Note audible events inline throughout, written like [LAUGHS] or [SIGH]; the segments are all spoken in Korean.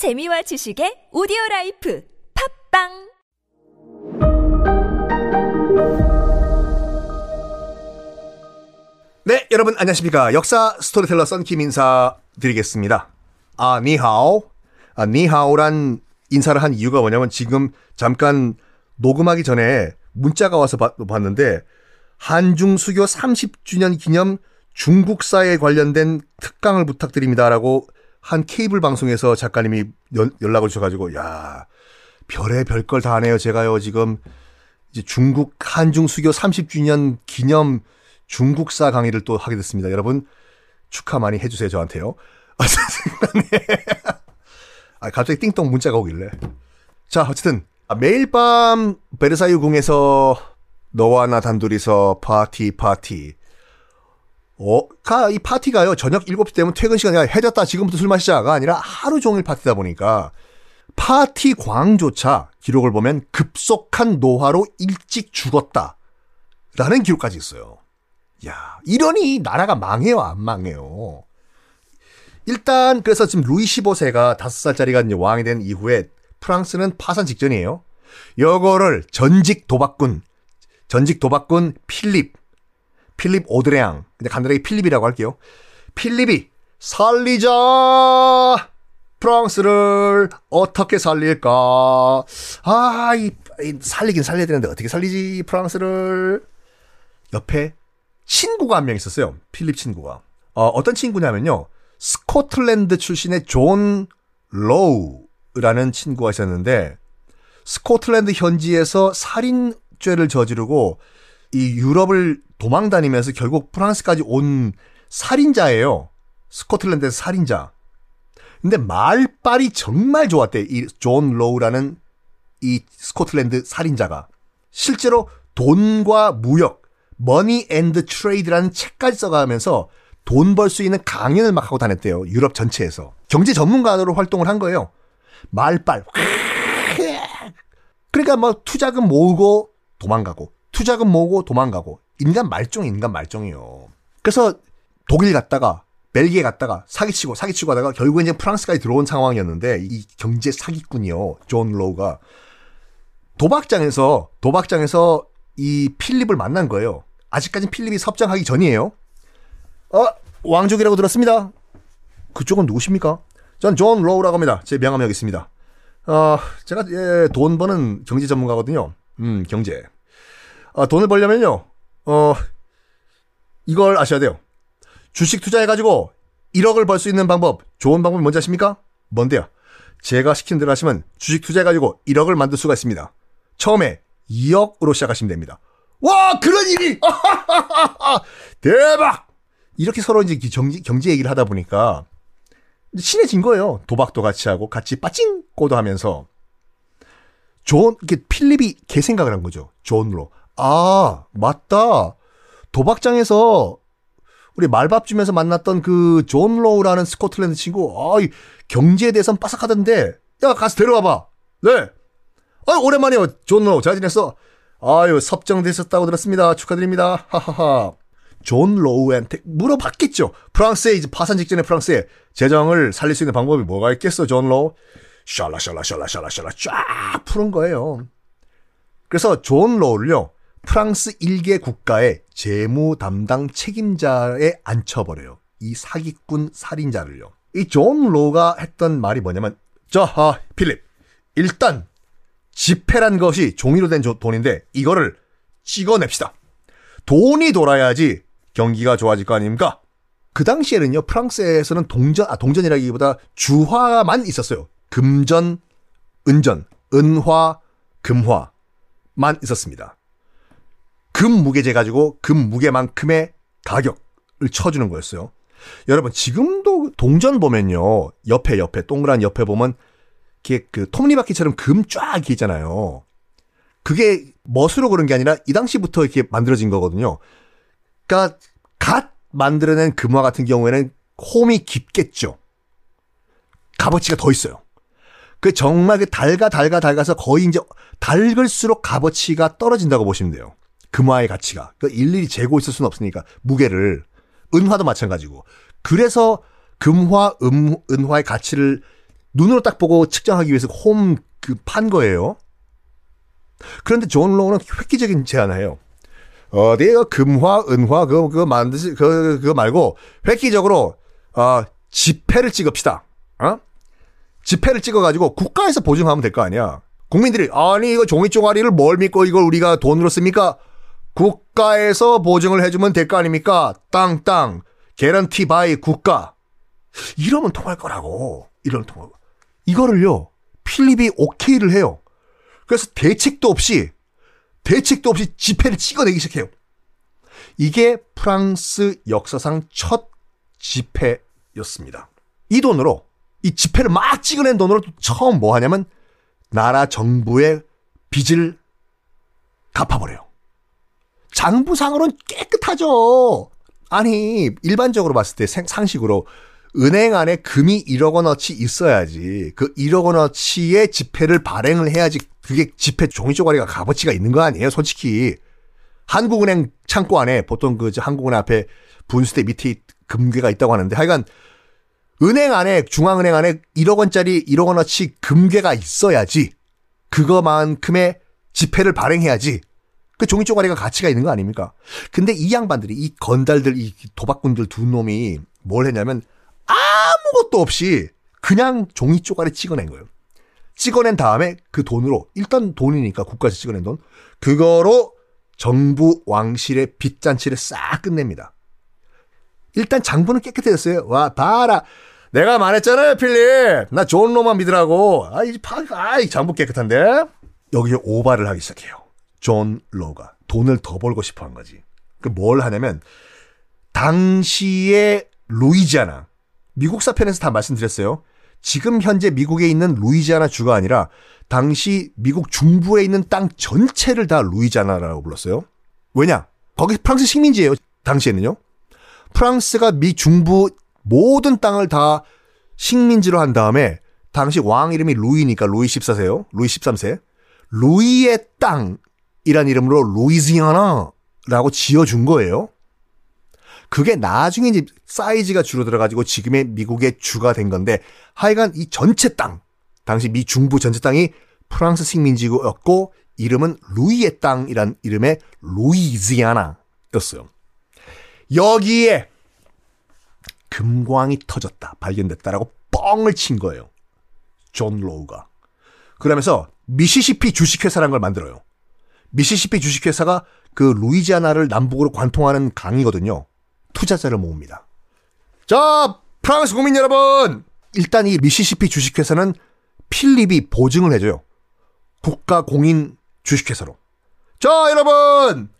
재미와 지식의 오디오 라이프 팟빵 네, 여러분 안녕하십니까. 역사 스토리텔러 썬킴 인사 드리겠습니다. 아, 你好. 아, 你好란 인사를 한 이유가 뭐냐면 지금 잠깐 녹음하기 전에 문자가 와서 봐- 봤는데 한중 수교 30주년 기념 중국사에 관련된 특강을 부탁드립니다라고 한 케이블 방송에서 작가님이 연, 연락을 주셔가지고 야 별의 별걸 다 하네요. 제가요 지금 이제 중국 한중 수교 30주년 기념 중국사 강의를 또 하게 됐습니다. 여러분 축하 많이 해주세요 저한테요. [LAUGHS] 네. 아 갑자기 띵동 문자가 오길래 자 어쨌든 아, 매일 밤 베르사유 궁에서 너와 나 단둘이서 파티 파티 어, 가, 이 파티가요, 저녁 7시 되면 퇴근 시간이 해졌다, 지금부터 술 마시자가 아니라 하루 종일 파티다 보니까, 파티 광조차 기록을 보면 급속한 노화로 일찍 죽었다. 라는 기록까지 있어요. 야, 이러니 나라가 망해요, 안 망해요? 일단, 그래서 지금 루이 15세가 5살짜리가 이제 왕이 된 이후에 프랑스는 파산 직전이에요. 요거를 전직 도박꾼, 전직 도박꾼 필립, 필립 오를레앙. 근데 간단하게 필립이라고 할게요. 필립이 살리자! 프랑스를 어떻게 살릴까? 아, 이, 이 살리긴 살려야 되는데 어떻게 살리지, 프랑스를? 옆에 친구가 한 명 있었어요. 필립 친구가. 어, 어떤 친구냐면요. 스코틀랜드 출신의 존 로우라는 친구가 있었는데, 스코틀랜드 현지에서 살인죄를 저지르고, 이 유럽을 도망 다니면서 결국 프랑스까지 온 살인자예요. 스코틀랜드에서 살인자. 근데 말빨이 정말 좋았대. 이 존 로우라는 이 스코틀랜드 살인자가. 실제로 돈과 무역, Money and Trade라는 책까지 써가면서 돈 벌 수 있는 강연을 막 하고 다녔대요. 유럽 전체에서. 경제 전문가로 활동을 한 거예요. 말빨. 그러니까 뭐 투자금 모으고 도망가고 투자금 모으고 도망가고 인간 말종 인간 말종이요. 그래서 독일 갔다가 벨기에 갔다가 사기치고 사기치고 하다가 결국엔 이제 프랑스까지 들어온 상황이었는데 이 경제 사기꾼이요. 존 로우가 도박장에서 도박장에서 이 필립을 만난 거예요. 아직까지 필립이 섭정하기 전이에요. 어, 왕족이라고 들었습니다. 그쪽은 누구십니까? 전 존 로우라고 합니다. 제 명함 여기 있습니다. 어, 제가 예, 돈 버는 경제 전문가거든요. 음, 경제. 아, 돈을 벌려면요, 어, 이걸 아셔야 돼요. 주식 투자해가지고 1억을 벌 수 있는 방법, 좋은 방법이 뭔지 아십니까? 뭔데요? 제가 시킨 대로 하시면 주식 투자해가지고 1억을 만들 수가 있습니다. 처음에 2억으로 시작하시면 됩니다. 와, 그런 일이! [LAUGHS] 대박! 이렇게 서로 이제 경제, 경제 얘기를 하다 보니까 친해진 거예요. 도박도 같이 하고 같이 빠찡꼬도 하면서 존 이게 필립이 걔 생각을 한 거죠. 존로. 아 맞다. 도박장에서 우리 말밥집에서 만났던 그 존 로우라는 스코틀랜드 친구. 아 경제에 대해서는 빠삭하던데. 야 가서 데려와봐. 네. 아 오랜만이에요. 존 로우 잘 지냈어? 아유 섭정되셨다고 들었습니다. 축하드립니다. 하하하. 존 로우한테 물어봤겠죠. 프랑스에 이제 파산 직전에 프랑스에 재정을 살릴 수 있는 방법이 뭐가 있겠어, 존 로우? 샬라샬라샬라샬라샬라 쫙 푸는 거예요. 그래서 존 로우를요, 프랑스 일개 국가의 재무 담당 책임자에 앉혀버려요. 이 사기꾼 살인자를요. 이 존 로우가 했던 말이 뭐냐면, 자, 아, 필립. 일단, 지폐란 것이 종이로 된 조- 돈인데, 이거를 찍어냅시다. 돈이 돌아야지 경기가 좋아질 거 아닙니까? 그 당시에는요, 프랑스에서는 동전, 아, 동전이라기보다 주화만 있었어요. 금전, 은전, 은화, 금화만 있었습니다. 금 무게재 가지고 금 무게만큼의 가격을 쳐주는 거였어요. 여러분, 지금도 동전 보면요, 옆에, 옆에, 동그란 옆에 보면, 이렇게 그 톱니바퀴처럼 금 쫙 있잖아요. 그게 멋으로 그런 게 아니라 이 당시부터 이렇게 만들어진 거거든요. 그러니까 갓 만들어낸 금화 같은 경우에는 홈이 깊겠죠. 값어치가 더 있어요. 그 정말 그 달가 달가 달가서 거의 이제 달글수록 값어치가 떨어진다고 보시면 돼요. 금화의 가치가. 그 일일이 재고 있을 수는 없으니까 무게를 은화도 마찬가지고. 그래서 금화, 음, 은화의 가치를 눈으로 딱 보고 측정하기 위해서 홈 그 판 거예요. 그런데 존 로우는 획기적인 제안을 해요. 어디가 금화, 은화 그거 그거 만드시 그 그거 말고 획기적으로 어 지폐를 찍읍시다. 어? 지폐를 찍어가지고 국가에서 보증하면 될 거 아니야. 국민들이 아니 이거 종이 쪼가리를 뭘 믿고 이걸 우리가 돈으로 씁니까? 국가에서 보증을 해주면 될 거 아닙니까? 땅땅 guarantee by 국가 이러면 통할 거라고 이러면 거. 이거를요 필립이 오케이를 해요. 그래서 대책도 없이 대책도 없이 지폐를 찍어내기 시작해요. 이게 프랑스 역사상 첫 지폐였습니다. 이 돈으로 이 지폐를 막 찍어낸 돈으로 처음 뭐 하냐면 나라 정부의 빚을 갚아버려요. 장부상으로는 깨끗하죠. 아니 일반적으로 봤을 때 생- 상식으로 은행 안에 금이 1억 원어치 있어야지 그 1억 원어치의 지폐를 발행을 해야지 그게 지폐 종이 쪼가리가 값어치가 있는 거 아니에요 솔직히 한국은행 창고 안에 보통 그저 한국은행 앞에 분수대 밑에 금괴가 있다고 하는데 하여간 은행 안에 중앙은행 안에 1억 원짜리 1억 원어치 금괴가 있어야지 그거만큼의 지폐를 발행해야지 그 종이 쪼가리가 가치가 있는 거 아닙니까? 근데 이 양반들이 이 건달들 이 도박꾼들 두 놈이 뭘 했냐면 아무것도 없이 그냥 종이 쪼가리 찍어낸 거예요. 찍어낸 다음에 그 돈으로 일단 돈이니까 국가에서 찍어낸 돈 그거로 정부 왕실의 빚잔치를 싹 끝냅니다. 일단 장부는 깨끗해졌어요. 와 봐라. 내가 말했잖아요, 필립. 나 좋은 놈만 믿으라고. 아, 이 파, 아, 이 장부 깨끗한데? 여기에 오바를 하기 시작해요. 존 로가. 돈을 더 벌고 싶어 한 거지. 그 뭘 하냐면, 당시의 루이지아나. 미국 사 편에서 다 말씀드렸어요. 지금 현재 미국에 있는 루이지아나 주가 아니라 당시 미국 중부에 있는 땅 전체를 다 루이지아나라고 불렀어요. 왜냐? 거기 프랑스 식민지예요. 당시에는요. 프랑스가 미 중부 모든 땅을 다 식민지로 한 다음에 당시 왕 이름이 루이니까 루이 14세요. 루이 13세. 루이의 땅 이란 이름으로 루이지아나라고 지어준 거예요. 그게 나중에 이제 사이즈가 줄어들어가지고 지금의 미국의 주가 된 건데 하여간 이 전체 땅, 당시 미 중부 전체 땅이 프랑스 식민지였고 이름은 루이의 땅이란 이름의 루이지아나였어요. 여기에 금광이 터졌다, 발견됐다라고 뻥을 친 거예요. 존 로우가. 그러면서 미시시피 주식회사라는 걸 만들어요. 미시시피 주식회사가 그 루이지아나를 남북으로 관통하는 강이거든요. 투자자를 모읍니다. 자, 프랑스 국민 여러분! 일단 이 미시시피 주식회사는 필립이 보증을 해줘요. 국가 공인 주식회사로. 자, 여러분!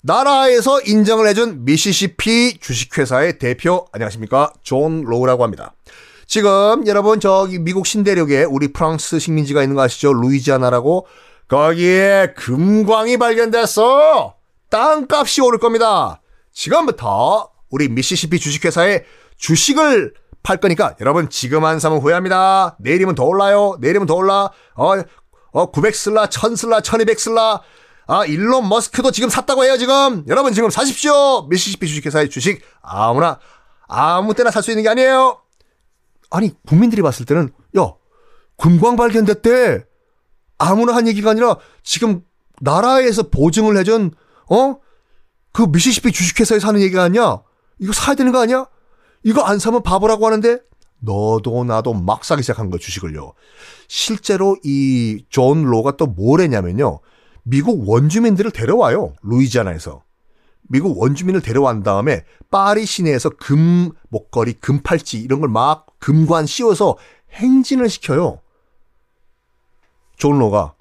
나라에서 인정을 해준 미시시피 주식회사의 대표, 안녕하십니까. 존 로우라고 합니다. 지금 여러분 저기 미국 신대륙에 우리 프랑스 식민지가 있는 거 아시죠? 루이지아나라고. 거기에 금광이 발견됐어! 땅값이 오를 겁니다. 지금부터 우리 미시시피 주식회사에 주식을 팔 거니까 여러분 지금 안 사면 후회합니다. 내일이면 더 올라요. 내일이면 더 올라. 어, 어 900슬라, 1000슬라, 1200슬라. 아, 일론 머스크도 지금 샀다고 해요, 지금. 여러분 지금 사십시오. 미시시피 주식회사의 주식 아무나 아무 때나 살 수 있는 게 아니에요. 아니, 국민들이 봤을 때는 야, 금광 발견됐대. 아무나 한 얘기가 아니라 지금 나라에서 보증을 해준 어? 그 미시시피 주식회사에서 하는 얘기가 아니야? 이거 사야 되는 거 아니야? 이거 안 사면 바보라고 하는데 너도 나도 막 사기 시작한 거야 주식을요. 실제로 이 존 로가 또 뭘 했냐면요. 미국 원주민들을 데려와요. 루이지아나에서. 미국 원주민을 데려온 다음에 파리 시내에서 금 목걸이, 금 팔찌 이런 걸 막 금관 씌워서 행진을 시켜요. 존 로가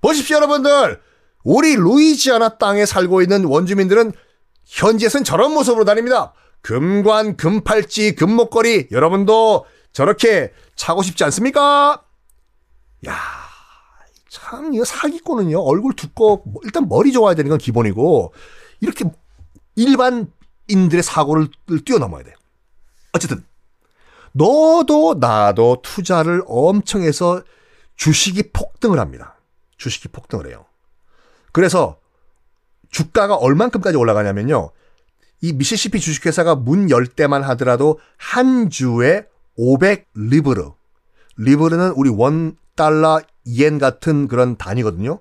보십시오 여러분들 우리 루이지아나 땅에 살고 있는 원주민들은 현지에선 저런 모습으로 다닙니다. 금관, 금팔찌, 금목걸이 여러분도 저렇게 차고 싶지 않습니까? 야, 참 이거 사기꾼은요. 얼굴 두꺼 일단 머리 좋아야 되는 건 기본이고 이렇게 일반인들의 사고를 뛰어넘어야 돼. 어쨌든 너도 나도 투자를 엄청 해서 주식이 폭등을 합니다. 주식이 폭등을 해요. 그래서 주가가 얼만큼까지 올라가냐면요. 이 미시시피 주식회사가 문 열 때만 하더라도 한 주에 500 리브르. 리브르는 우리 원 달러 이엔 같은 그런 단위거든요.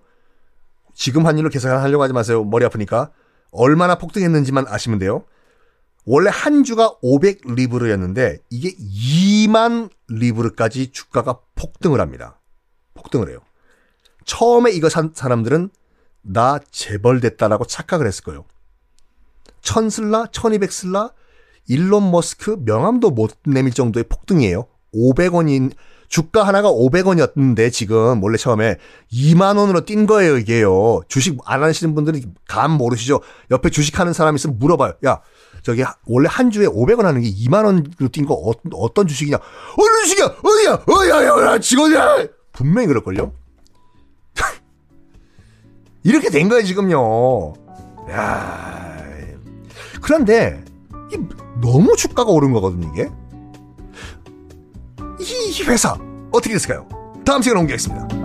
지금 환율로 계산하려고 하지 마세요. 머리 아프니까. 얼마나 폭등했는지만 아시면 돼요. 원래 한 주가 500 리브르였는데 이게 2만 리브르까지 주가가 폭등을 합니다. 폭등을 해요. 처음에 이거 산 사람들은 나 재벌됐다라고 착각을 했을 거예요. 천슬라, 천이백 슬라, 일론 머스크 명함도 못 내밀 정도의 폭등이에요. 500원인 주가 하나가 500원이었는데 지금 원래 처음에 2만 원으로 뛴 거예요, 이게요. 주식 안 하시는 분들은 감 모르시죠? 옆에 주식하는 사람 있으면 물어봐요. 야, 저기 원래 한 주에 500원 하는 게 2만 원으로 뛴 거 어, 떤 주식이냐? 어느 주식이야? 어디야? 어디야? 어디야? 직원이야? 분명히 그럴걸요? [LAUGHS] 이렇게 된 거예요, 지금요. 야 그런데 너무 주가가 오른 거거든요, 이게. 이 회사 어떻게 됐을까요? 다음 시간에 옮기겠습니다.